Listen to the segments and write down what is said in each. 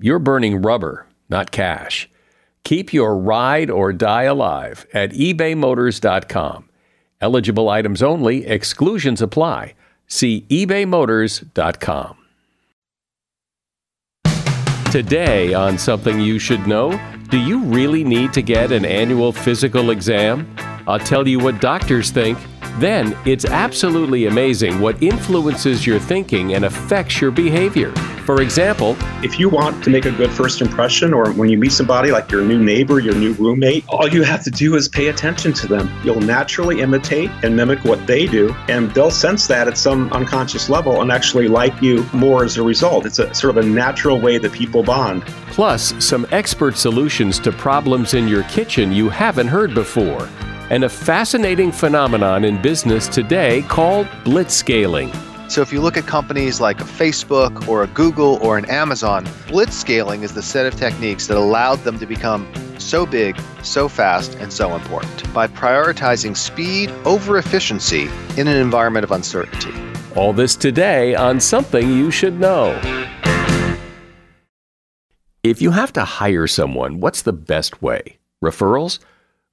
you're burning rubber, not cash. Keep your ride or die alive at ebaymotors.com. Eligible items only, exclusions apply. See ebaymotors.com. Today, on Something You Should Know, do you really need to get an annual physical exam? I'll tell you what doctors think then it's absolutely amazing what influences your thinking and affects your behavior. For example, if you want to make a good first impression, or when you meet somebody like your new neighbor, your new roommate, all you have to do is pay attention to them. You'll naturally imitate and mimic what they do, and they'll sense that at some unconscious level and actually like you more as a result. It's a sort of a natural way that people bond. Plus, some expert solutions to problems in your kitchen you haven't heard before and a fascinating phenomenon in business today called blitzscaling. So, if you look at companies like a Facebook or a Google or an Amazon, blitzscaling is the set of techniques that allowed them to become so big, so fast, and so important by prioritizing speed over efficiency in an environment of uncertainty. All this today on Something You Should Know. If you have to hire someone, what's the best way? Referrals?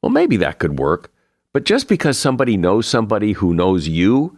Well, maybe that could work. But just because somebody knows somebody who knows you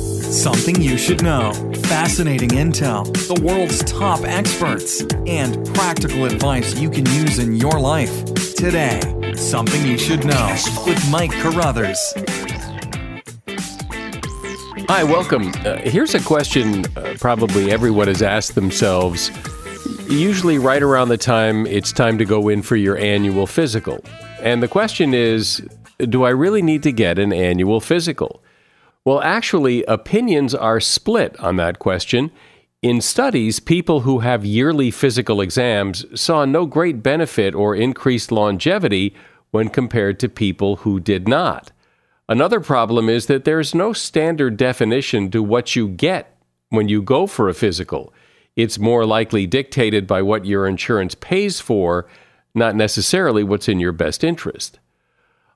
Something you should know. Fascinating intel, the world's top experts, and practical advice you can use in your life. Today, Something You Should Know with Mike Carruthers. Hi, welcome. Uh, here's a question uh, probably everyone has asked themselves, usually right around the time it's time to go in for your annual physical. And the question is Do I really need to get an annual physical? Well, actually, opinions are split on that question. In studies, people who have yearly physical exams saw no great benefit or increased longevity when compared to people who did not. Another problem is that there's no standard definition to what you get when you go for a physical. It's more likely dictated by what your insurance pays for, not necessarily what's in your best interest.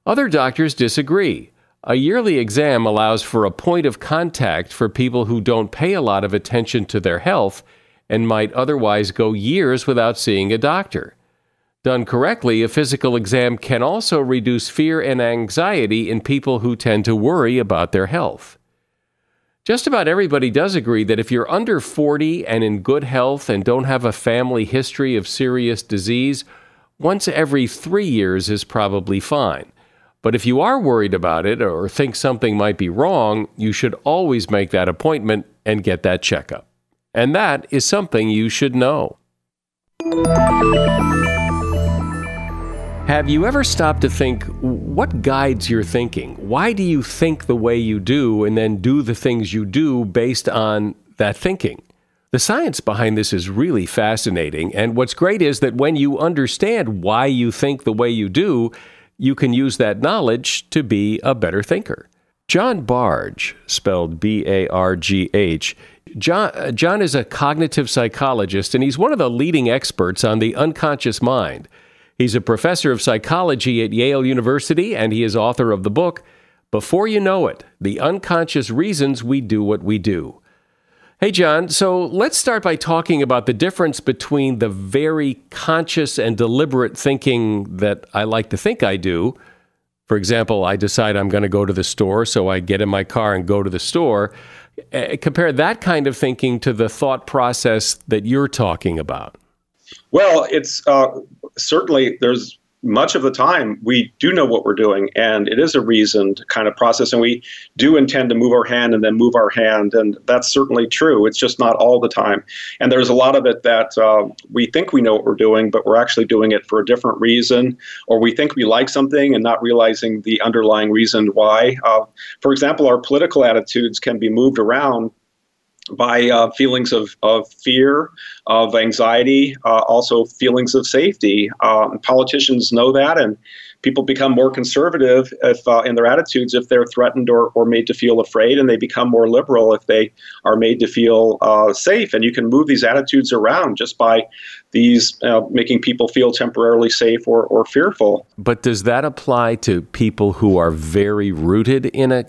Other doctors disagree. A yearly exam allows for a point of contact for people who don't pay a lot of attention to their health and might otherwise go years without seeing a doctor. Done correctly, a physical exam can also reduce fear and anxiety in people who tend to worry about their health. Just about everybody does agree that if you're under 40 and in good health and don't have a family history of serious disease, once every three years is probably fine. But if you are worried about it or think something might be wrong, you should always make that appointment and get that checkup. And that is something you should know. Have you ever stopped to think what guides your thinking? Why do you think the way you do and then do the things you do based on that thinking. The science behind this is really fascinating. And what's great is that when you understand why you think the way you do, you can use that knowledge to be a better thinker. John Bargh, spelled B A R G H, John, uh, John is a cognitive psychologist and he's one of the leading experts on the unconscious mind. He's a professor of psychology at Yale University and he is author of the book, Before You Know It The Unconscious Reasons We Do What We Do. Hey, John, so let's start by talking about the difference between the very conscious and deliberate thinking that I like to think I do. For example, I decide I'm going to go to the store, so I get in my car and go to the store. Uh, compare that kind of thinking to the thought process that you're talking about. Well, it's uh, certainly there's much of the time we do know what we're doing and it is a reasoned kind of process and we do intend to move our hand and then move our hand and that's certainly true. It's just not all the time. And there's a lot of it that uh, we think we know what we're doing but we're actually doing it for a different reason or we think we like something and not realizing the underlying reason why. Uh, for example our political attitudes can be moved around by uh, feelings of, of fear, of anxiety, uh, also feelings of safety. Uh, politicians know that, and people become more conservative if, uh, in their attitudes if they're threatened or, or made to feel afraid, and they become more liberal if they are made to feel uh, safe. And you can move these attitudes around just by these uh, making people feel temporarily safe or, or fearful. But does that apply to people who are very rooted in a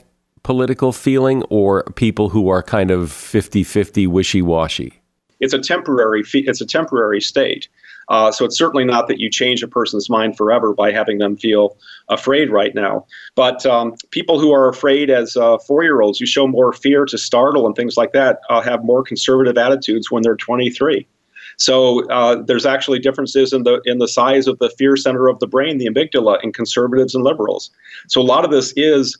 political feeling or people who are kind of 50-50 wishy-washy? It's a temporary it's a temporary state. Uh, so it's certainly not that you change a person's mind forever by having them feel afraid right now. But um, people who are afraid as uh, four-year-olds, you show more fear to startle and things like that, uh, have more conservative attitudes when they're 23. So uh, there's actually differences in the in the size of the fear center of the brain, the amygdala, in conservatives and liberals. So a lot of this is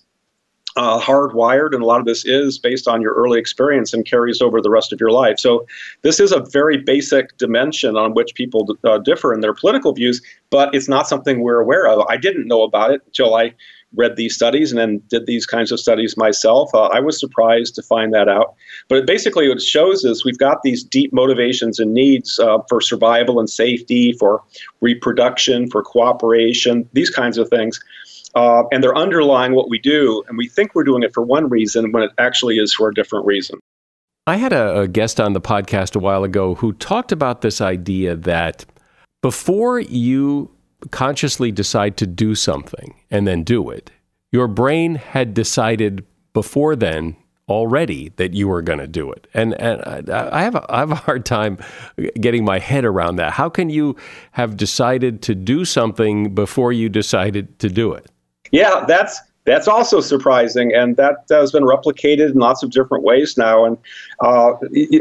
uh, hardwired, and a lot of this is based on your early experience and carries over the rest of your life. So, this is a very basic dimension on which people uh, differ in their political views, but it's not something we're aware of. I didn't know about it until I read these studies and then did these kinds of studies myself. Uh, I was surprised to find that out. But it basically, what it shows is we've got these deep motivations and needs uh, for survival and safety, for reproduction, for cooperation, these kinds of things uh, and they're underlying what we do, and we think we're doing it for one reason when it actually is for a different reason. I had a, a guest on the podcast a while ago who talked about this idea that before you consciously decide to do something and then do it, your brain had decided before then already that you were going to do it. And, and I, have a, I have a hard time getting my head around that. How can you have decided to do something before you decided to do it? Yeah, that's that's also surprising, and that has been replicated in lots of different ways now. And uh,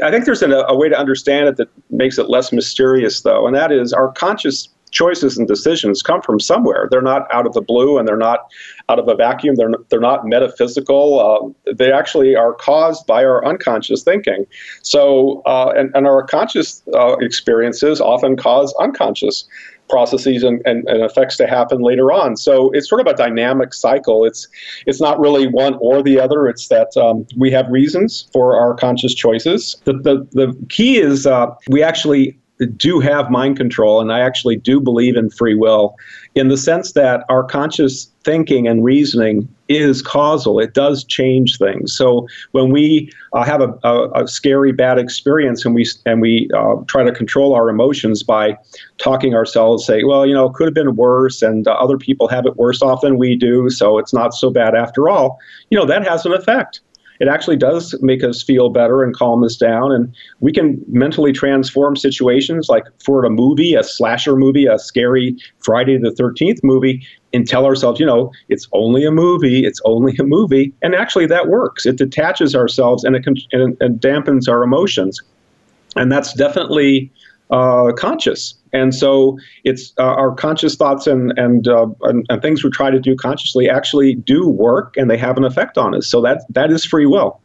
I think there's an, a way to understand it that makes it less mysterious, though, and that is our conscious choices and decisions come from somewhere. They're not out of the blue, and they're not out of a vacuum. They're they're not metaphysical. Uh, they actually are caused by our unconscious thinking. So, uh, and, and our conscious uh, experiences often cause unconscious processes and, and, and, effects to happen later on. So it's sort of a dynamic cycle. It's it's not really one or the other. It's that um, we have reasons for our conscious choices. The the, the key is uh, we actually do have mind control, and I actually do believe in free will in the sense that our conscious thinking and reasoning is causal. It does change things. So when we uh, have a, a, a, scary, bad experience and we and we uh, try to control our emotions by talking ourselves, say, well, you know, it could have been worse, and uh, other people have it worse off than we do, so it's not so bad after all. You know, that has an effect it actually does make us feel better and calm us down. And we can mentally transform situations like for a movie, a slasher movie, a scary Friday the 13th movie, and tell ourselves, you know, it's only a movie, it's only a movie. And actually, that works. It detaches ourselves and it, and, and dampens our emotions. And that's definitely uh, conscious. And so it's uh, our conscious thoughts and and, uh, and, and things we try to do consciously actually do work, and they have an effect on us. So that that is free will.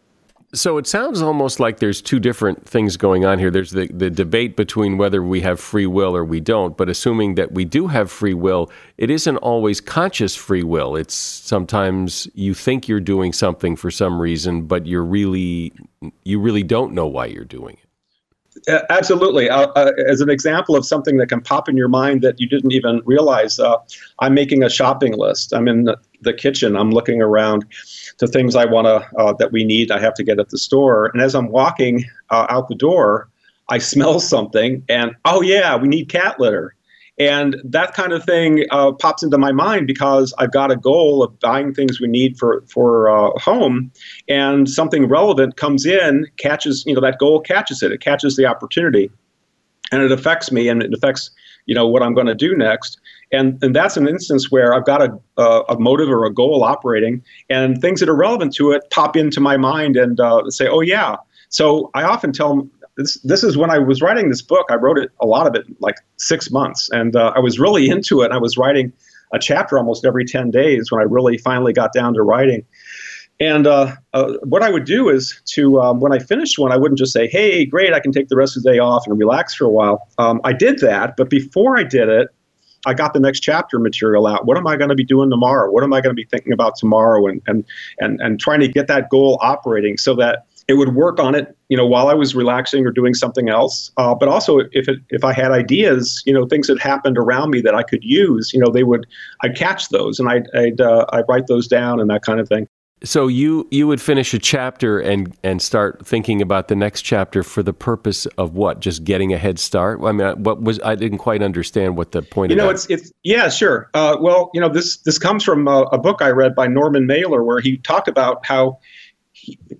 So it sounds almost like there's two different things going on here. There's the, the debate between whether we have free will or we don't, but assuming that we do have free will, it isn't always conscious free will. It's sometimes you think you're doing something for some reason, but you're really you really don't know why you're doing it. Absolutely. Uh, uh, as an example of something that can pop in your mind that you didn't even realize, uh, I'm making a shopping list. I'm in the, the kitchen. I'm looking around to things I want to uh, that we need. I have to get at the store. And as I'm walking uh, out the door, I smell something, and oh yeah, we need cat litter. And that kind of thing uh, pops into my mind because I've got a goal of buying things we need for for uh, home, and something relevant comes in, catches you know that goal catches it, it catches the opportunity, and it affects me, and it affects you know what I'm going to do next. And and that's an instance where I've got a, a, a motive or a goal operating, and things that are relevant to it pop into my mind and uh, say, oh yeah. So I often tell this this is when I was writing this book. I wrote it a lot of it like six months, and uh, I was really into it. And I was writing a chapter almost every ten days when I really finally got down to writing. And uh, uh, what I would do is to um, when I finished one, I wouldn't just say, "Hey, great, I can take the rest of the day off and relax for a while." Um, I did that, but before I did it, I got the next chapter material out. What am I going to be doing tomorrow? What am I going to be thinking about tomorrow? And and and and trying to get that goal operating so that it would work on it, you know, while I was relaxing or doing something else. Uh, but also, if it, if I had ideas, you know, things that happened around me that I could use, you know, they would I'd catch those and I'd I'd, uh, I'd write those down and that kind of thing. So you you would finish a chapter and and start thinking about the next chapter for the purpose of what? Just getting a head start. I mean, what was I didn't quite understand what the point. You know, that. it's it's yeah, sure. Uh, well, you know, this this comes from a, a book I read by Norman Mailer where he talked about how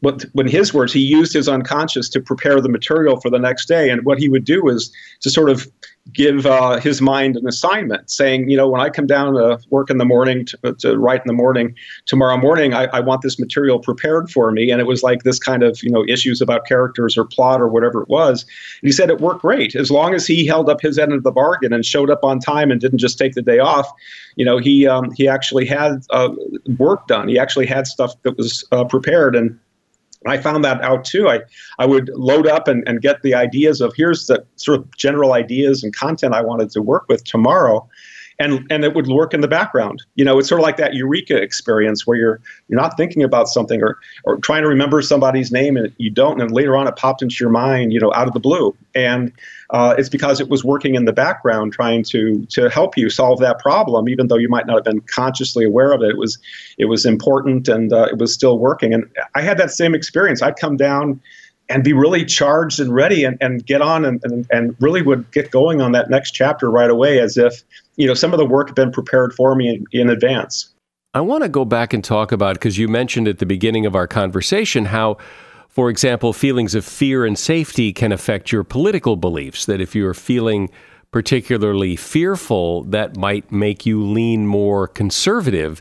what, when his words, he used his unconscious to prepare the material for the next day. And what he would do is to sort of give uh, his mind an assignment, saying, you know, when I come down to work in the morning, to, to write in the morning, tomorrow morning, I, I, want this material prepared for me. And it was like this kind of, you know, issues about characters or plot or whatever it was. And he said it worked great as long as he held up his end of the bargain and showed up on time and didn't just take the day off. You know, he um, he actually had uh, work done. He actually had stuff that was uh, prepared and I found that out too. I, I would load up and, and get the ideas of here's the sort of general ideas and content I wanted to work with tomorrow and and it would work in the background. You know, it's sort of like that eureka experience where you're you're not thinking about something or or trying to remember somebody's name and you don't, and later on it popped into your mind, you know, out of the blue, and uh, it's because it was working in the background trying to to help you solve that problem, even though you might not have been consciously aware of it. It was it was important and uh, it was still working, and I had that same experience. I'd come down and be really charged and ready and, and get on and, and, and really would get going on that next chapter right away as if you know some of the work had been prepared for me in, in advance i want to go back and talk about because you mentioned at the beginning of our conversation how for example feelings of fear and safety can affect your political beliefs that if you're feeling particularly fearful that might make you lean more conservative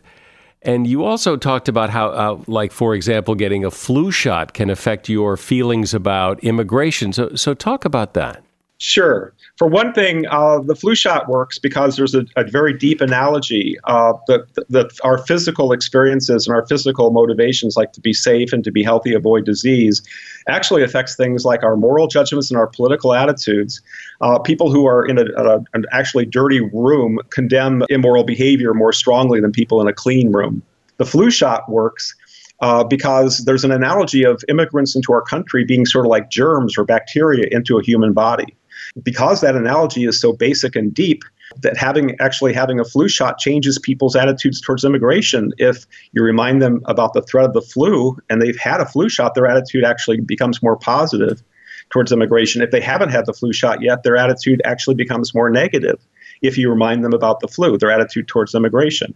and you also talked about how, uh, like, for example, getting a flu shot can affect your feelings about immigration. So, so talk about that. Sure. For one thing, uh, the flu shot works because there's a, a very deep analogy uh, that, that our physical experiences and our physical motivations, like to be safe and to be healthy, avoid disease, actually affects things like our moral judgments and our political attitudes. Uh, people who are in a, a, an actually dirty room condemn immoral behavior more strongly than people in a clean room. The flu shot works uh, because there's an analogy of immigrants into our country being sort of like germs or bacteria into a human body because that analogy is so basic and deep that having actually having a flu shot changes people's attitudes towards immigration. If you remind them about the threat of the flu and they've had a flu shot their attitude actually becomes more positive towards immigration. If they haven't had the flu shot yet their attitude actually becomes more negative if you remind them about the flu their attitude towards immigration.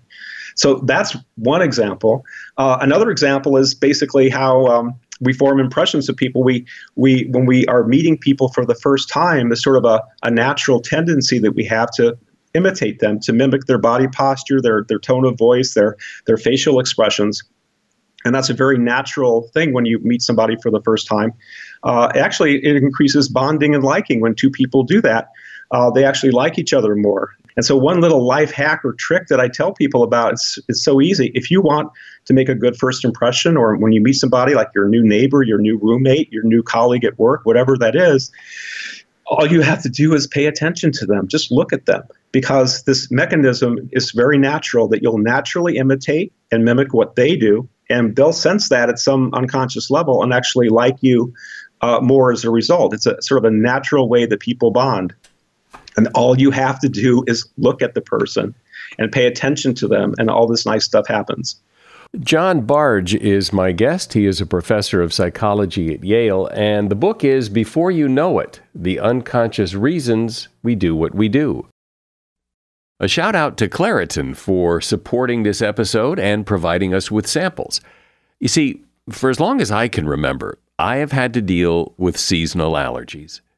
So that's one example. Uh, another example is basically how um, we form impressions of people. We we when we are meeting people for the first time, there's sort of a, a natural tendency that we have to imitate them, to mimic their body posture, their their tone of voice, their their facial expressions. And that's a very natural thing when you meet somebody for the first time. Uh, actually, it increases bonding and liking when two people do that. Uh, they actually like each other more. And so, one little life hack or trick that I tell people about is it's so easy. If you want to make a good first impression, or when you meet somebody like your new neighbor, your new roommate, your new colleague at work, whatever that is, all you have to do is pay attention to them. Just look at them because this mechanism is very natural that you'll naturally imitate and mimic what they do. And they'll sense that at some unconscious level and actually like you uh, more as a result. It's a sort of a natural way that people bond. And all you have to do is look at the person and pay attention to them, and all this nice stuff happens. John Bargh is my guest. He is a professor of psychology at Yale, and the book is Before You Know It The Unconscious Reasons We Do What We Do. A shout out to Claritin for supporting this episode and providing us with samples. You see, for as long as I can remember, I have had to deal with seasonal allergies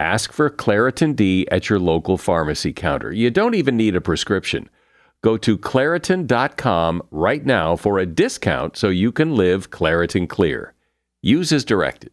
Ask for Claritin D at your local pharmacy counter. You don't even need a prescription. Go to Claritin.com right now for a discount so you can live Claritin Clear. Use as directed.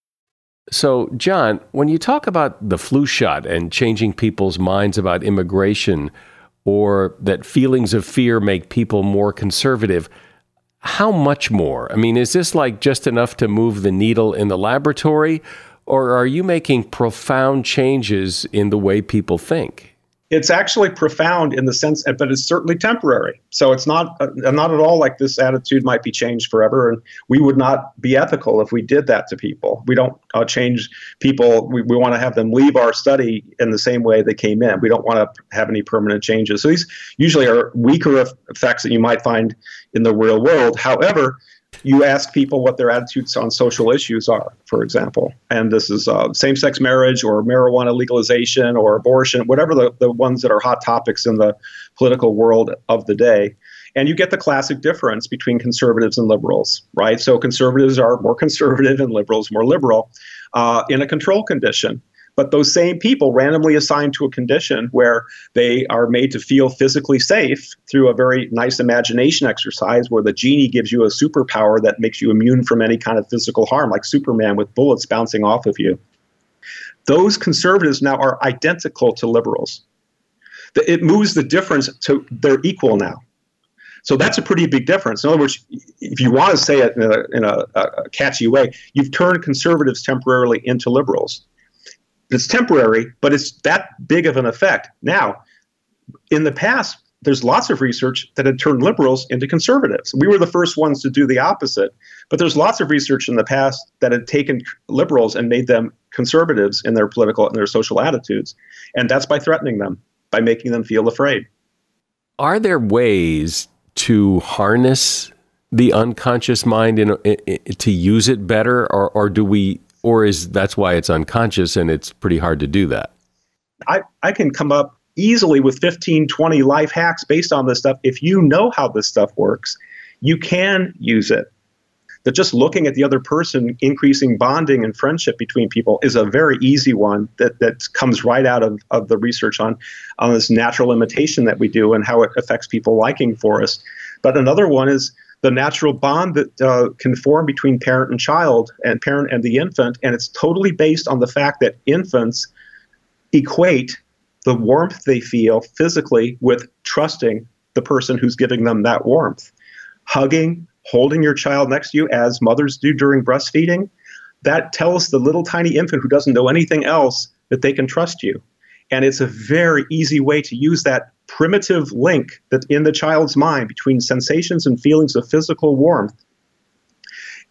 So, John, when you talk about the flu shot and changing people's minds about immigration, or that feelings of fear make people more conservative, how much more? I mean, is this like just enough to move the needle in the laboratory, or are you making profound changes in the way people think? It's actually profound in the sense, but it's certainly temporary. So it's not uh, not at all like this attitude might be changed forever, and we would not be ethical if we did that to people. We don't uh, change people. We, we want to have them leave our study in the same way they came in. We don't want to have any permanent changes. So these usually are weaker effects that you might find in the real world. However, you ask people what their attitudes on social issues are, for example. And this is uh, same sex marriage or marijuana legalization or abortion, whatever the, the ones that are hot topics in the political world of the day. And you get the classic difference between conservatives and liberals, right? So conservatives are more conservative and liberals more liberal uh, in a control condition. But those same people randomly assigned to a condition where they are made to feel physically safe through a very nice imagination exercise where the genie gives you a superpower that makes you immune from any kind of physical harm, like Superman with bullets bouncing off of you. Those conservatives now are identical to liberals. It moves the difference to they're equal now. So that's a pretty big difference. In other words, if you want to say it in a, in a, a catchy way, you've turned conservatives temporarily into liberals. It's temporary, but it's that big of an effect. Now, in the past, there's lots of research that had turned liberals into conservatives. We were the first ones to do the opposite, but there's lots of research in the past that had taken liberals and made them conservatives in their political and their social attitudes, and that's by threatening them, by making them feel afraid. Are there ways to harness the unconscious mind in, in, in, to use it better, or, or do we or is that's why it's unconscious and it's pretty hard to do that? I, I can come up easily with 15, 20 life hacks based on this stuff. If you know how this stuff works, you can use it. that just looking at the other person increasing bonding and friendship between people is a very easy one that, that comes right out of, of the research on, on this natural imitation that we do and how it affects people liking for us. But another one is the natural bond that uh, can form between parent and child and parent and the infant. And it's totally based on the fact that infants equate the warmth they feel physically with trusting the person who's giving them that warmth. Hugging, holding your child next to you as mothers do during breastfeeding, that tells the little tiny infant who doesn't know anything else that they can trust you. And it's a very easy way to use that primitive link that in the child's mind between sensations and feelings of physical warmth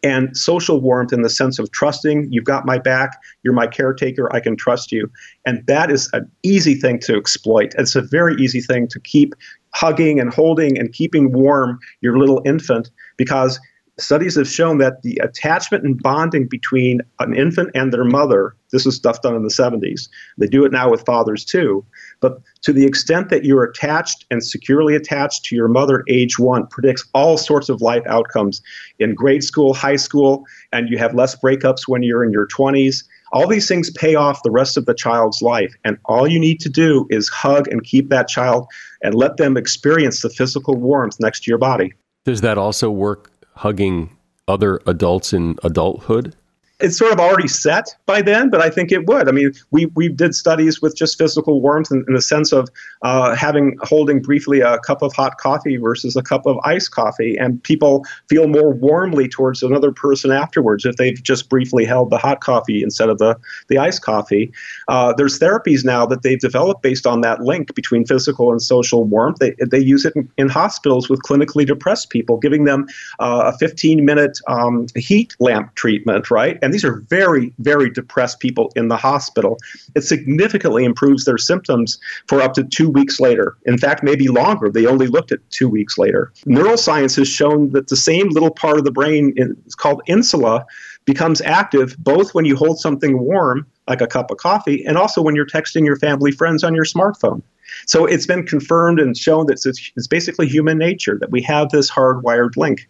and social warmth in the sense of trusting you've got my back you're my caretaker i can trust you. And that is an easy thing to exploit. It's a very easy thing to keep hugging and holding and keeping warm your little infant because studies have shown that the attachment and bonding between an infant and their mother this is stuff done in the 70s they do it now with fathers too but to the extent that you're attached and securely attached to your mother age one predicts all sorts of life outcomes in grade school high school and you have less breakups when you're in your 20s all these things pay off the rest of the child's life and all you need to do is hug and keep that child and let them experience the physical warmth next to your body. Does that also work hugging other adults in adulthood? It's sort of already set by then, but I think it would. I mean, we, we did studies with just physical warmth in, in the sense of uh, having holding briefly a cup of hot coffee versus a cup of iced coffee, and people feel more warmly towards another person afterwards if they've just briefly held the hot coffee instead of the the iced coffee. Uh, there's therapies now that they've developed based on that link between physical and social warmth. They they use it in, in hospitals with clinically depressed people, giving them uh, a 15 minute um, heat lamp treatment, right? And and these are very, very depressed people in the hospital. It significantly improves their symptoms for up to two weeks later. In fact, maybe longer. They only looked at two weeks later. Neuroscience has shown that the same little part of the brain, is called insula, becomes active both when you hold something warm, like a cup of coffee, and also when you're texting your family friends on your smartphone. So it's been confirmed and shown that it's, it's basically human nature that we have this hardwired link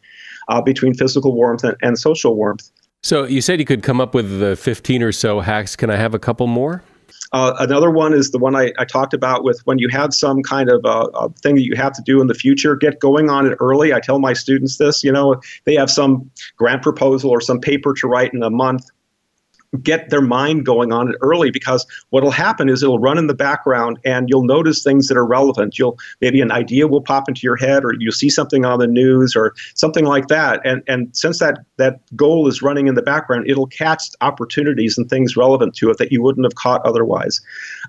uh, between physical warmth and, and social warmth. So you said you could come up with the 15 or so hacks. Can I have a couple more? Uh, another one is the one I, I, talked about with when you have some kind of uh, thing that you have to do in the future, get going on it early. I tell my students this, you know, they have some grant proposal or some paper to write in a month get their mind going on it early because what'll happen is it'll run in the background and you'll notice things that are relevant. You'll maybe an idea will pop into your head or you'll see something on the news or something like that. And and since that that goal is running in the background, it'll catch opportunities and things relevant to it that you wouldn't have caught otherwise.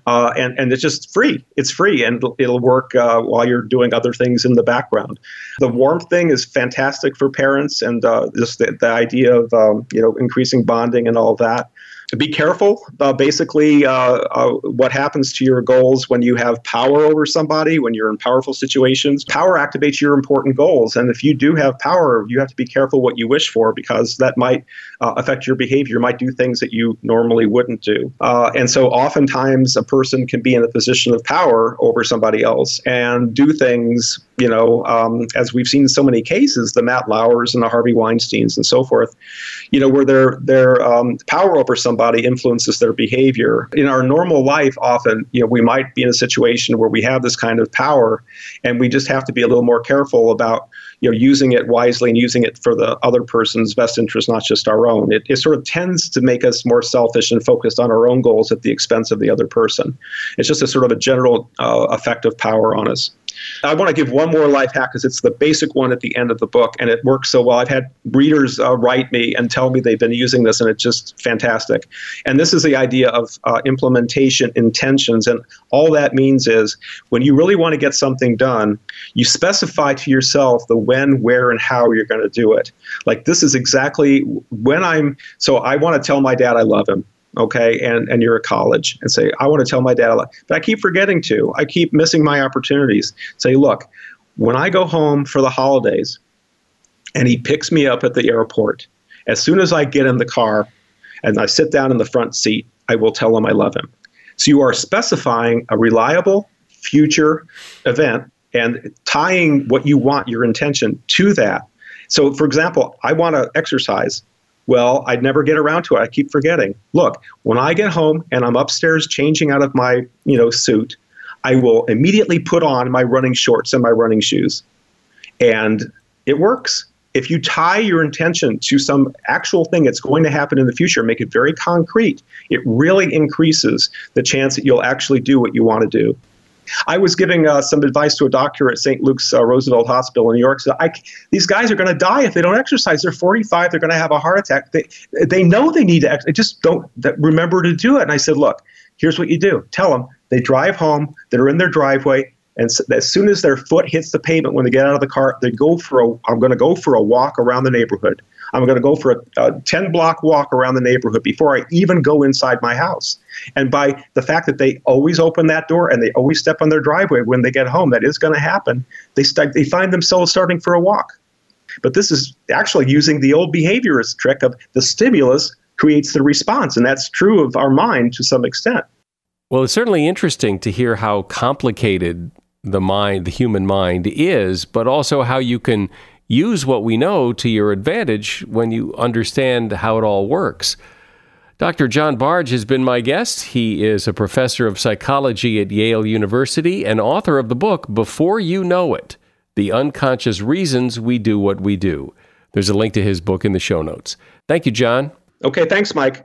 Uh, and and it's just free. It's free and it'll, it'll work uh, while you're doing other things in the background. The warmth thing is fantastic for parents and uh, just the, the idea of um, you know increasing bonding and all that be careful. Uh, basically, uh, uh, what happens to your goals when you have power over somebody, when you're in powerful situations, power activates your important goals. And if you do have power, you have to be careful what you wish for because that might uh, affect your behavior, might do things that you normally wouldn't do. Uh, and so, oftentimes, a person can be in a position of power over somebody else and do things you know, um, as we've seen in so many cases, the Matt Lauers and the Harvey Weinsteins and so forth, you know, where their their um, power over somebody influences their behavior. In our normal life, often, you know, we might be in a situation where we have this kind of power, and we just have to be a little more careful about you know using it wisely and using it for the other person's best interest, not just our own. It, it sort of tends to make us more selfish and focused on our own goals at the expense of the other person. It's just a sort of a general uh, effect of power on us. I want to give one more life hack because it's the basic one at the end of the book, and it works so well. I've had readers uh, write me and tell me they've been using this, and it's just fantastic. And this is the idea of uh, implementation intentions. And all that means is when you really want to get something done, you specify to yourself the when, where, and how you're going to do it. Like, this is exactly when I'm, so I want to tell my dad I love him okay, and, and you're at college and say, I want to tell my dad, a lot. but I keep forgetting to. I keep missing my opportunities. Say, look, when I go home for the holidays and he picks me up at the airport, as soon as I get in the car and I sit down in the front seat, I will tell him I love him. So you are specifying a reliable future event and tying what you want, your intention, to that So, for example, I want to exercise. Well, I'd never get around to it. I keep forgetting. Look, when I get home and I'm upstairs changing out of my, you know, suit, I will immediately put on my running shorts and my running shoes. And it works. If you tie your intention to some actual thing that's going to happen in the future, make it very concrete, it really increases the chance that you'll actually do what you want to do. I was giving uh, some advice to a doctor at St. Luke's uh, Roosevelt Hospital in New York. So I, these guys are going to die if they don't exercise. They're 45. They're going to have a heart attack. They, they know they need to. Ex- they just don't remember to do it. And I said, look, here's what you do. Tell them they drive home. They're in their driveway. And so as soon as their foot hits the pavement when they get out of the car, they go for a. I'm going to go for a walk around the neighborhood. I'm going to go for a, a 10 block walk around the neighborhood before I even go inside my house. And by the fact that they always open that door and they always step on their driveway when they get home, that is going to happen. They, st- they find themselves starting for a walk. But this is actually using the old behaviorist trick of the stimulus creates the response. And that's true of our mind to some extent. Well, it's certainly interesting to hear how complicated the mind, the human mind is, but also how you can use what we know to your advantage when you understand how it all works. Dr. John Bargh has been my guest. He is a professor of psychology at Yale University and author of the book Before You Know It The Unconscious Reasons We Do What We Do. There's a link to his book in the show notes. Thank you, John. Okay, thanks, Mike.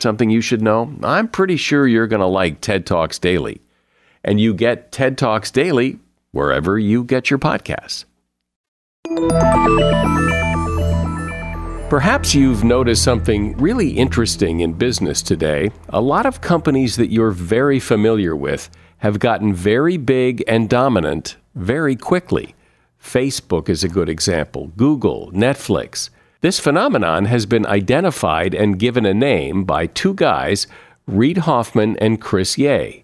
something you should know? I'm pretty sure you're going to like TED Talks Daily. And you get TED Talks Daily wherever you get your podcasts. Perhaps you've noticed something really interesting in business today. A lot of companies that you're very familiar with have gotten very big and dominant very quickly. Facebook is a good example, Google, Netflix. This phenomenon has been identified and given a name by two guys, Reid Hoffman and Chris Yeh.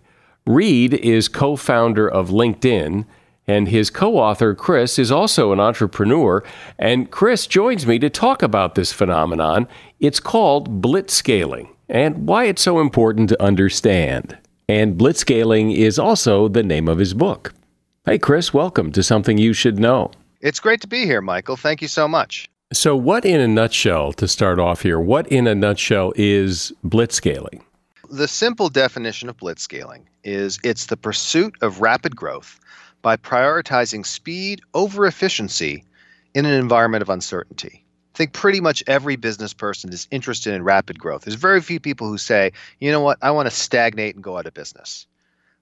Reid is co founder of LinkedIn, and his co author, Chris, is also an entrepreneur. And Chris joins me to talk about this phenomenon. It's called blitzscaling and why it's so important to understand. And blitzscaling is also the name of his book. Hey, Chris, welcome to Something You Should Know. It's great to be here, Michael. Thank you so much. So, what in a nutshell, to start off here, what in a nutshell is blitzscaling? The simple definition of blitzscaling is it's the pursuit of rapid growth by prioritizing speed over efficiency in an environment of uncertainty. I think pretty much every business person is interested in rapid growth. There's very few people who say, you know what, I want to stagnate and go out of business.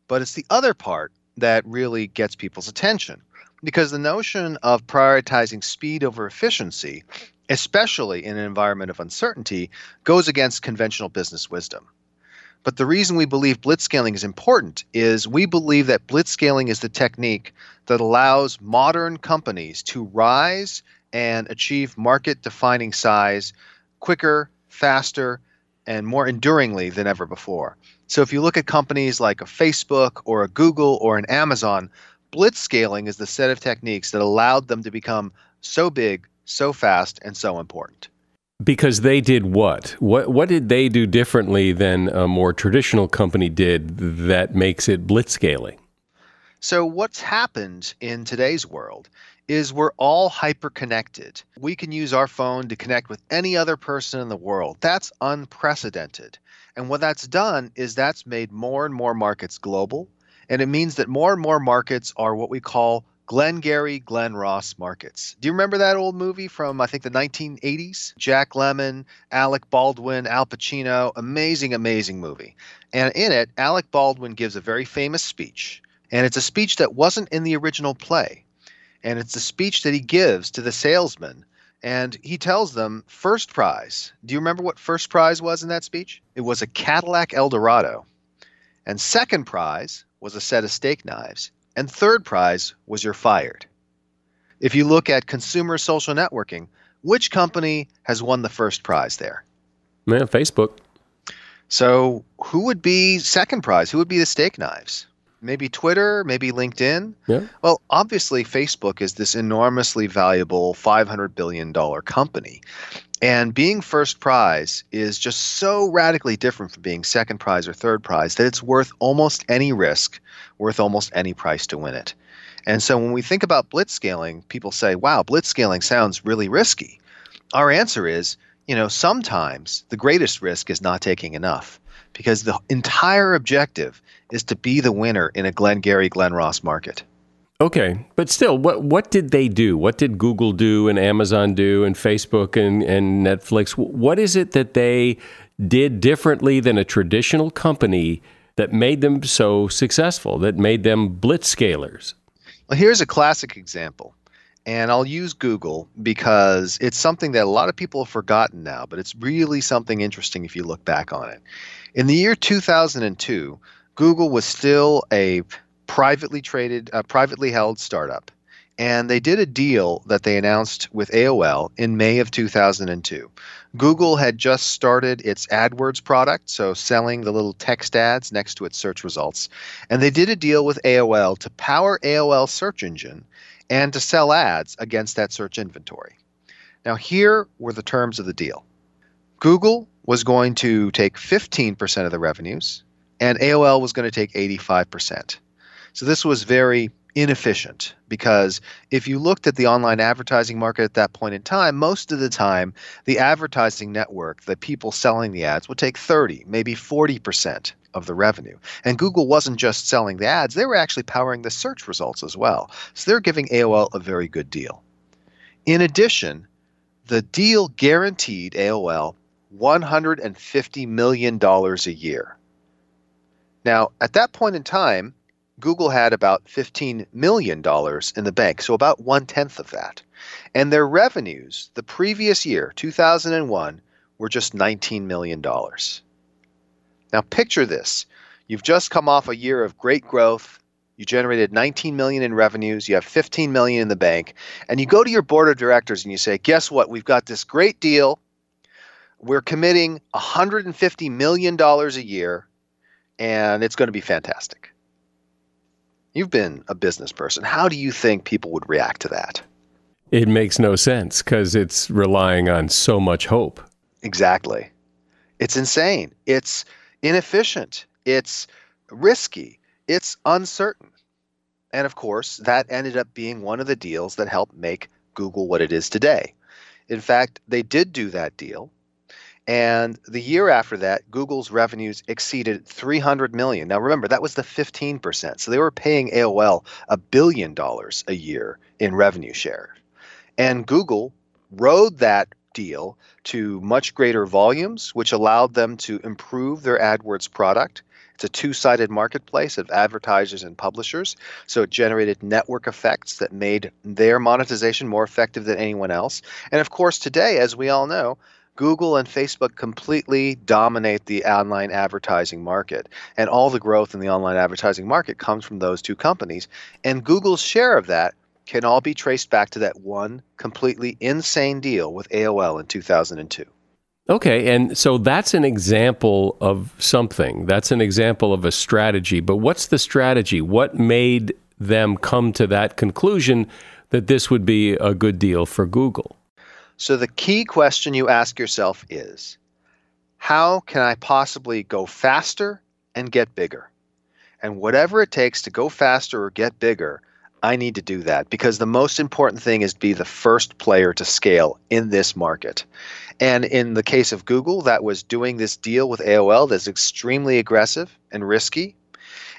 But it's the other part that really gets people's attention because the notion of prioritizing speed over efficiency, especially in an environment of uncertainty, goes against conventional business wisdom. But the reason we believe blitzscaling is important is we believe that blitzscaling is the technique that allows modern companies to rise and achieve market defining size quicker, faster, and more enduringly than ever before. So if you look at companies like a Facebook or a Google or an Amazon, blitzscaling is the set of techniques that allowed them to become so big, so fast, and so important. Because they did what? What what did they do differently than a more traditional company did that makes it blitz scaling? So what's happened in today's world is we're all hyper connected. We can use our phone to connect with any other person in the world. That's unprecedented. And what that's done is that's made more and more markets global. And it means that more and more markets are what we call Glengarry Glen Ross markets. Do you remember that old movie from I think the 1980s? Jack Lemmon, Alec Baldwin, Al Pacino, amazing amazing movie. And in it, Alec Baldwin gives a very famous speech, and it's a speech that wasn't in the original play. And it's a speech that he gives to the salesman and he tells them first prize. Do you remember what first prize was in that speech? It was a Cadillac Eldorado. And second prize was a set of steak knives. And third prize was you're fired. If you look at consumer social networking, which company has won the first prize there? Yeah, Facebook. So, who would be second prize? Who would be the steak knives? Maybe Twitter, maybe LinkedIn. Yeah. Well, obviously, Facebook is this enormously valuable $500 billion company. And being first prize is just so radically different from being second prize or third prize that it's worth almost any risk, worth almost any price to win it. And so when we think about blitzscaling, people say, wow, blitzscaling sounds really risky. Our answer is, you know, sometimes the greatest risk is not taking enough because the entire objective is to be the winner in a Glengarry Glen Ross market. Okay, but still, what what did they do? What did Google do and Amazon do and Facebook and, and Netflix? What is it that they did differently than a traditional company that made them so successful, that made them blitzscalers? Well, here's a classic example. And I'll use Google because it's something that a lot of people have forgotten now, but it's really something interesting if you look back on it. In the year 2002, Google was still a privately traded, uh, privately held startup. And they did a deal that they announced with AOL in May of 2002. Google had just started its AdWords product, so selling the little text ads next to its search results. And they did a deal with AOL to power AOL search engine and to sell ads against that search inventory. Now, here were the terms of the deal Google was going to take 15% of the revenues, and AOL was going to take 85%. So this was very inefficient because if you looked at the online advertising market at that point in time, most of the time the advertising network, the people selling the ads, would take 30, maybe 40% of the revenue. And Google wasn't just selling the ads, they were actually powering the search results as well. So they're giving AOL a very good deal. In addition, the deal guaranteed AOL $150 million a year. Now, at that point in time, Google had about $15 million in the bank, so about one tenth of that. And their revenues the previous year, 2001, were just $19 million. Now, picture this. You've just come off a year of great growth. You generated 19 million in revenues, you have 15 million in the bank, and you go to your board of directors and you say, "Guess what? We've got this great deal. We're committing 150 million dollars a year, and it's going to be fantastic." You've been a business person. How do you think people would react to that? It makes no sense because it's relying on so much hope. Exactly. It's insane. It's inefficient. It's risky. It's uncertain. And of course, that ended up being one of the deals that helped make Google what it is today. In fact, they did do that deal and the year after that, Google's revenues exceeded 300 million. Now remember, that was the 15%. So they were paying AOL a billion dollars a year in revenue share. And Google rode that deal to much greater volumes, which allowed them to improve their AdWords product. It's a two sided marketplace of advertisers and publishers. So it generated network effects that made their monetization more effective than anyone else. And of course, today, as we all know, Google and Facebook completely dominate the online advertising market. And all the growth in the online advertising market comes from those two companies. And Google's share of that can all be traced back to that one completely insane deal with AOL in 2002. Okay, and so that's an example of something. That's an example of a strategy. But what's the strategy? What made them come to that conclusion that this would be a good deal for Google? So the key question you ask yourself is how can I possibly go faster and get bigger? And whatever it takes to go faster or get bigger, I need to do that because the most important thing is to be the first player to scale in this market. And in the case of Google, that was doing this deal with AOL that's extremely aggressive and risky.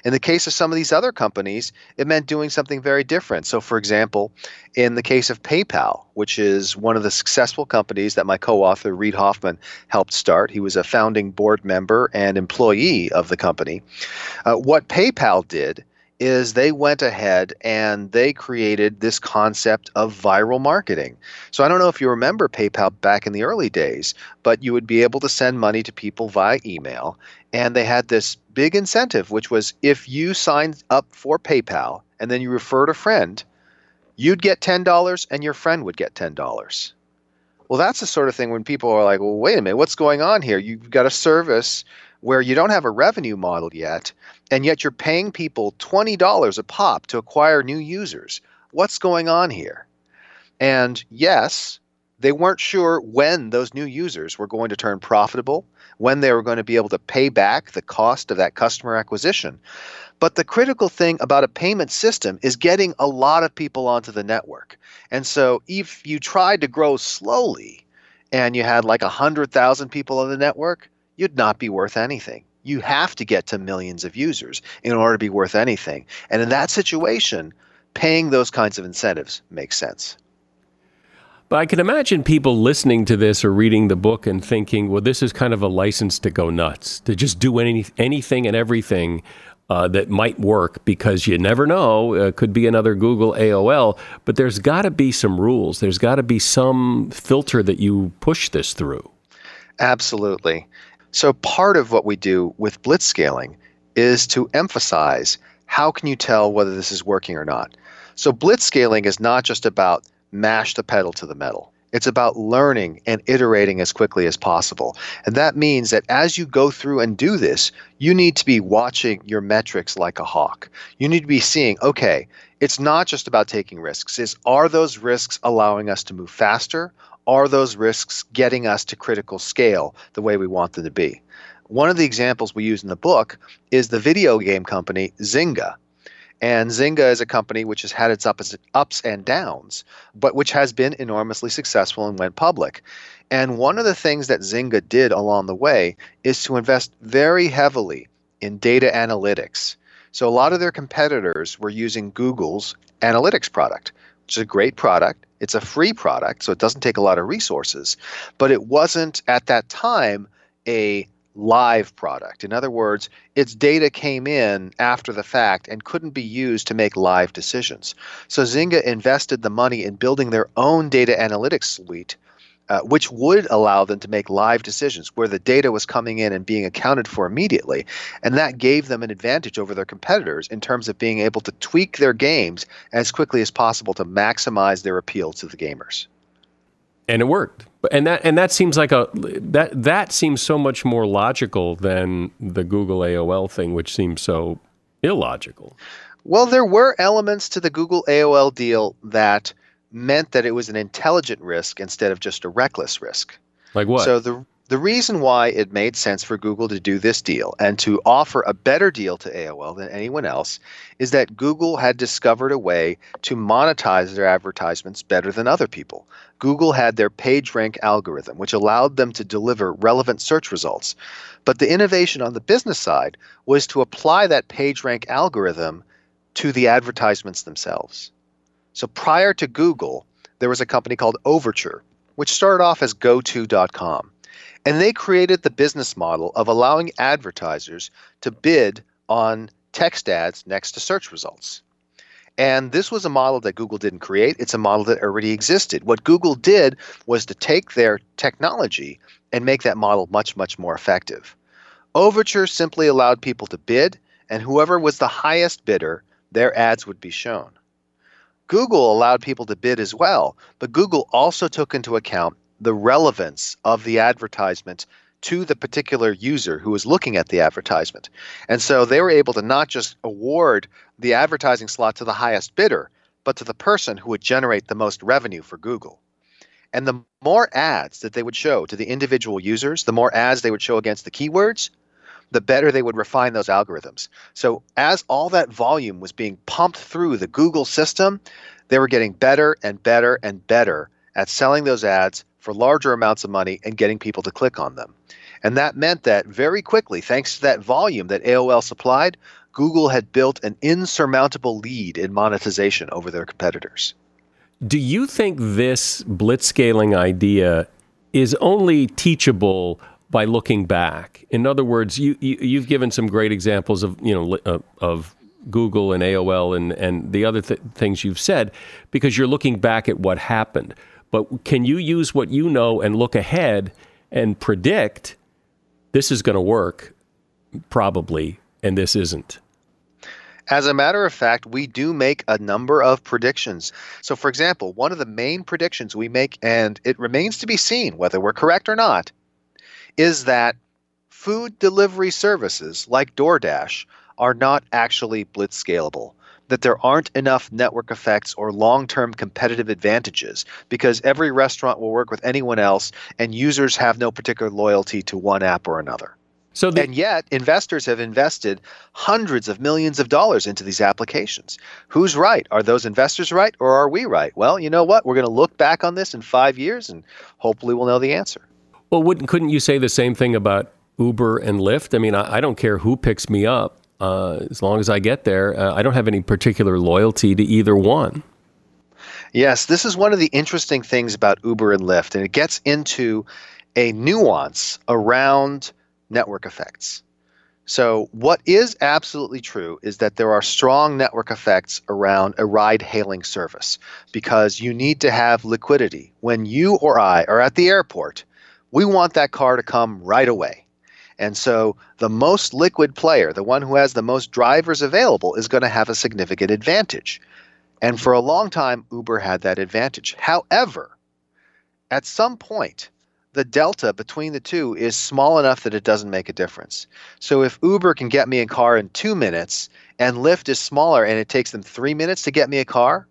In the case of some of these other companies, it meant doing something very different. So, for example, in the case of PayPal, which is one of the successful companies that my co author, Reid Hoffman, helped start, he was a founding board member and employee of the company. Uh, what PayPal did is they went ahead and they created this concept of viral marketing. So I don't know if you remember PayPal back in the early days, but you would be able to send money to people via email. And they had this big incentive, which was if you signed up for PayPal and then you referred a friend, you'd get $10 and your friend would get $10. Well, that's the sort of thing when people are like, well, wait a minute, what's going on here? You've got a service where you don't have a revenue model yet, and yet you're paying people $20 a pop to acquire new users. What's going on here? And yes, they weren't sure when those new users were going to turn profitable, when they were going to be able to pay back the cost of that customer acquisition. But the critical thing about a payment system is getting a lot of people onto the network. And so if you tried to grow slowly and you had like 100,000 people on the network, you'd not be worth anything. You have to get to millions of users in order to be worth anything. And in that situation, paying those kinds of incentives makes sense. But I can imagine people listening to this or reading the book and thinking, well, this is kind of a license to go nuts, to just do any, anything and everything uh, that might work because you never know. It uh, could be another Google AOL, but there's got to be some rules. There's got to be some filter that you push this through. Absolutely. So part of what we do with blitzscaling is to emphasize how can you tell whether this is working or not. So blitzscaling is not just about mash the pedal to the metal. It's about learning and iterating as quickly as possible. And that means that as you go through and do this, you need to be watching your metrics like a hawk. You need to be seeing, okay, it's not just about taking risks. Is are those risks allowing us to move faster are those risks getting us to critical scale the way we want them to be? One of the examples we use in the book is the video game company Zynga. And Zynga is a company which has had its ups and downs, but which has been enormously successful and went public. And one of the things that Zynga did along the way is to invest very heavily in data analytics. So a lot of their competitors were using Google's analytics product, which is a great product. It's a free product, so it doesn't take a lot of resources, but it wasn't at that time a live product. In other words, its data came in after the fact and couldn't be used to make live decisions. So Zynga invested the money in building their own data analytics suite uh, which would allow them to make live decisions where the data was coming in and being accounted for immediately. And that gave them an advantage over their competitors in terms of being able to tweak their games as quickly as possible to maximize their appeal to the gamers. And it worked. And that and that seems like a that that seems so much more logical than the Google AOL thing, which seems so illogical. Well, there were elements to the Google AOL deal that meant that it was an intelligent risk instead of just a reckless risk. Like what? So the the reason why it made sense for Google to do this deal and to offer a better deal to AOL than anyone else is that Google had discovered a way to monetize their advertisements better than other people. Google had their PageRank algorithm, which allowed them to deliver relevant search results. But the innovation on the business side was to apply that PageRank algorithm to the advertisements themselves. So prior to Google, there was a company called Overture, which started off as GoTo.com. And they created the business model of allowing advertisers to bid on text ads next to search results. And this was a model that Google didn't create, it's a model that already existed. What Google did was to take their technology and make that model much, much more effective. Overture simply allowed people to bid, and whoever was the highest bidder, their ads would be shown. Google allowed people to bid as well, but Google also took into account the relevance of the advertisement to the particular user who was looking at the advertisement. And so they were able to not just award the advertising slot to the highest bidder, but to the person who would generate the most revenue for Google. And the more ads that they would show to the individual users, the more ads they would show against the keywords, the better they would refine those algorithms. So as all that volume was being pumped through the Google system, they were getting better and better and better at selling those ads for larger amounts of money and getting people to click on them. And that meant that very quickly, thanks to that volume that AOL supplied, Google had built an insurmountable lead in monetization over their competitors. Do you think this blitzscaling idea is only teachable by looking back? In other words, you, you have given some great examples of you know uh, of Google and AOL and and the other th- things you've said because you're looking back at what happened. But can you use what you know and look ahead and predict this is going to work probably and this isn't? As a matter of fact, we do make a number of predictions. So, for example, one of the main predictions we make, and it remains to be seen whether we're correct or not, is that food delivery services like DoorDash are not actually blitzscalable. That there aren't enough network effects or long term competitive advantages because every restaurant will work with anyone else and users have no particular loyalty to one app or another. So the, and yet, investors have invested hundreds of millions of dollars into these applications. Who's right? Are those investors right, or are we right? Well, you know what? We're going to look back on this in five years, and hopefully, we'll know the answer. Well, wouldn't couldn't you say the same thing about Uber and Lyft? I mean, I, I don't care who picks me up uh, as long as I get there. Uh, I don't have any particular loyalty to either one. Yes, this is one of the interesting things about Uber and Lyft, and it gets into a nuance around network effects. So, what is absolutely true is that there are strong network effects around a ride hailing service because you need to have liquidity. When you or I are at the airport, we want that car to come right away. And so, the most liquid player, the one who has the most drivers available, is going to have a significant advantage. And for a long time, Uber had that advantage. However, at some point, the delta between the two is small enough that it doesn't make a difference. So if Uber can get me a car in two minutes and Lyft is smaller and it takes them three minutes to get me a car,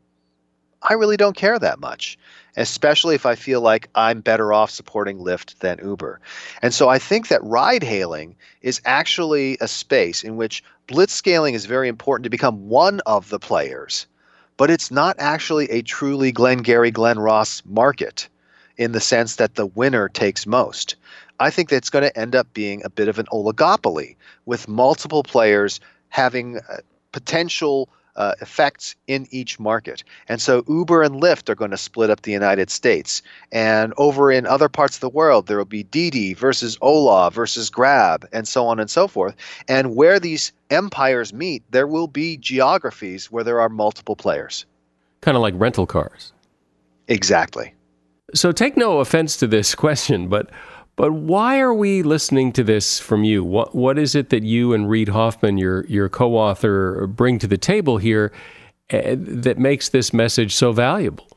I really don't care that much, especially if I feel like I'm better off supporting Lyft than Uber. And so I think that ride hailing is actually a space in which blitzscaling is very important to become one of the players, but it's not actually a truly Glengarry Glen Ross market in the sense that the winner takes most. I think that's going to end up being a bit of an oligopoly with multiple players having uh, potential uh, effects in each market. And so Uber and Lyft are going to split up the United States. And over in other parts of the world, there will be Didi versus Ola versus Grab, and so on and so forth. And where these empires meet, there will be geographies where there are multiple players. Kind of like rental cars. Exactly. So take no offense to this question, but but why are we listening to this from you? What what is it that you and Reid Hoffman, your your co-author, bring to the table here uh, that makes this message so valuable?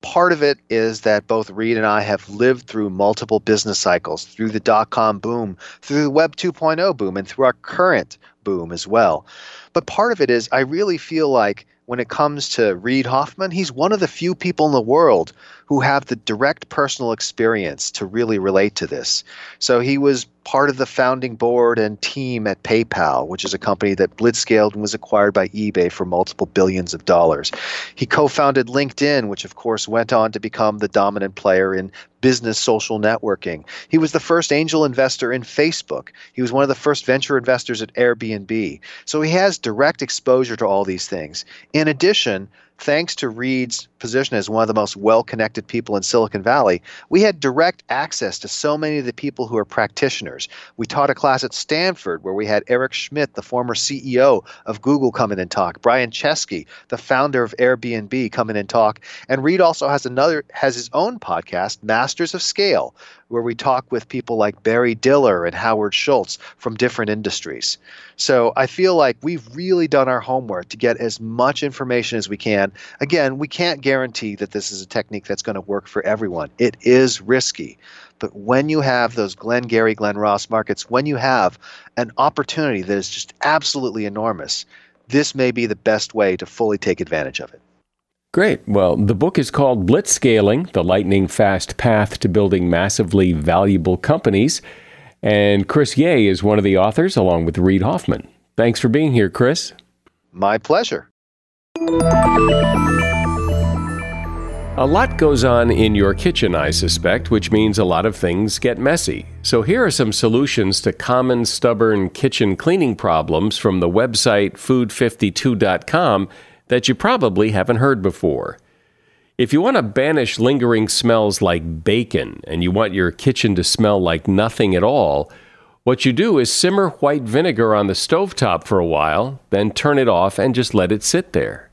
Part of it is that both Reid and I have lived through multiple business cycles, through the dot com boom, through the Web 2.0 boom, and through our current boom as well. But part of it is I really feel like when it comes to Reid Hoffman, he's one of the few people in the world who have the direct personal experience to really relate to this. So he was part of the founding board and team at PayPal, which is a company that blitzscaled and was acquired by eBay for multiple billions of dollars. He co founded LinkedIn, which of course went on to become the dominant player in business social networking. He was the first angel investor in Facebook. He was one of the first venture investors at Airbnb. So he has direct exposure to all these things. In addition, thanks to Reid's position as one of the most well connected people in Silicon Valley, we had direct access to so many of the people who are practitioners. We taught a class at Stanford where we had Eric Schmidt, the former CEO of Google, come in and talk, Brian Chesky, the founder of Airbnb, come in and talk. And Reed also has another has his own podcast, Masters of Scale, where we talk with people like Barry Diller and Howard Schultz from different industries. So I feel like we've really done our homework to get as much information as we can. Again, we can't guarantee that this is a technique that's going to work for everyone. It is risky. But when you have those Glengarry Glen Ross markets, when you have an opportunity that is just absolutely enormous, this may be the best way to fully take advantage of it. Great. Well, the book is called Blitzscaling The Lightning Fast Path to Building Massively Valuable Companies. And Chris Yeh is one of the authors, along with Reid Hoffman. Thanks for being here, Chris. My pleasure. A lot goes on in your kitchen, I suspect, which means a lot of things get messy. So here are some solutions to common stubborn kitchen cleaning problems from the website food52.com that you probably haven't heard before. If you want to banish lingering smells like bacon and you want your kitchen to smell like nothing at all, what you do is simmer white vinegar on the stovetop for a while, then turn it off and just let it sit there.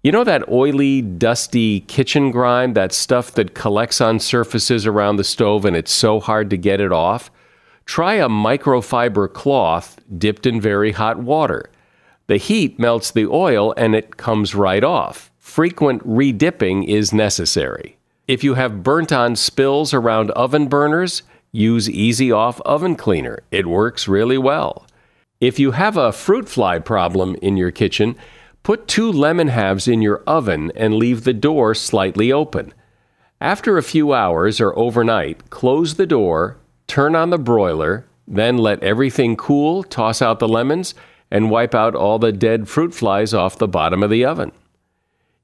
You know that oily, dusty kitchen grime, that stuff that collects on surfaces around the stove and it's so hard to get it off? Try a microfiber cloth dipped in very hot water. The heat melts the oil and it comes right off. Frequent redipping is necessary. If you have burnt on spills around oven burners, use Easy Off Oven Cleaner. It works really well. If you have a fruit fly problem in your kitchen, Put two lemon halves in your oven and leave the door slightly open. After a few hours or overnight, close the door, turn on the broiler, then let everything cool, toss out the lemons, and wipe out all the dead fruit flies off the bottom of the oven.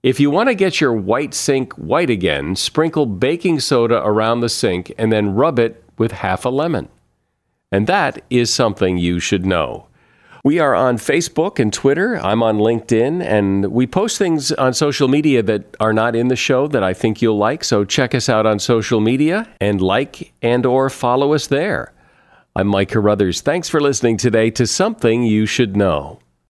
If you want to get your white sink white again, sprinkle baking soda around the sink and then rub it with half a lemon. And that is something you should know. We are on Facebook and Twitter. I'm on LinkedIn, and we post things on social media that are not in the show that I think you'll like. So check us out on social media and like and or follow us there. I'm Mike Carruthers. Thanks for listening today to Something You Should Know.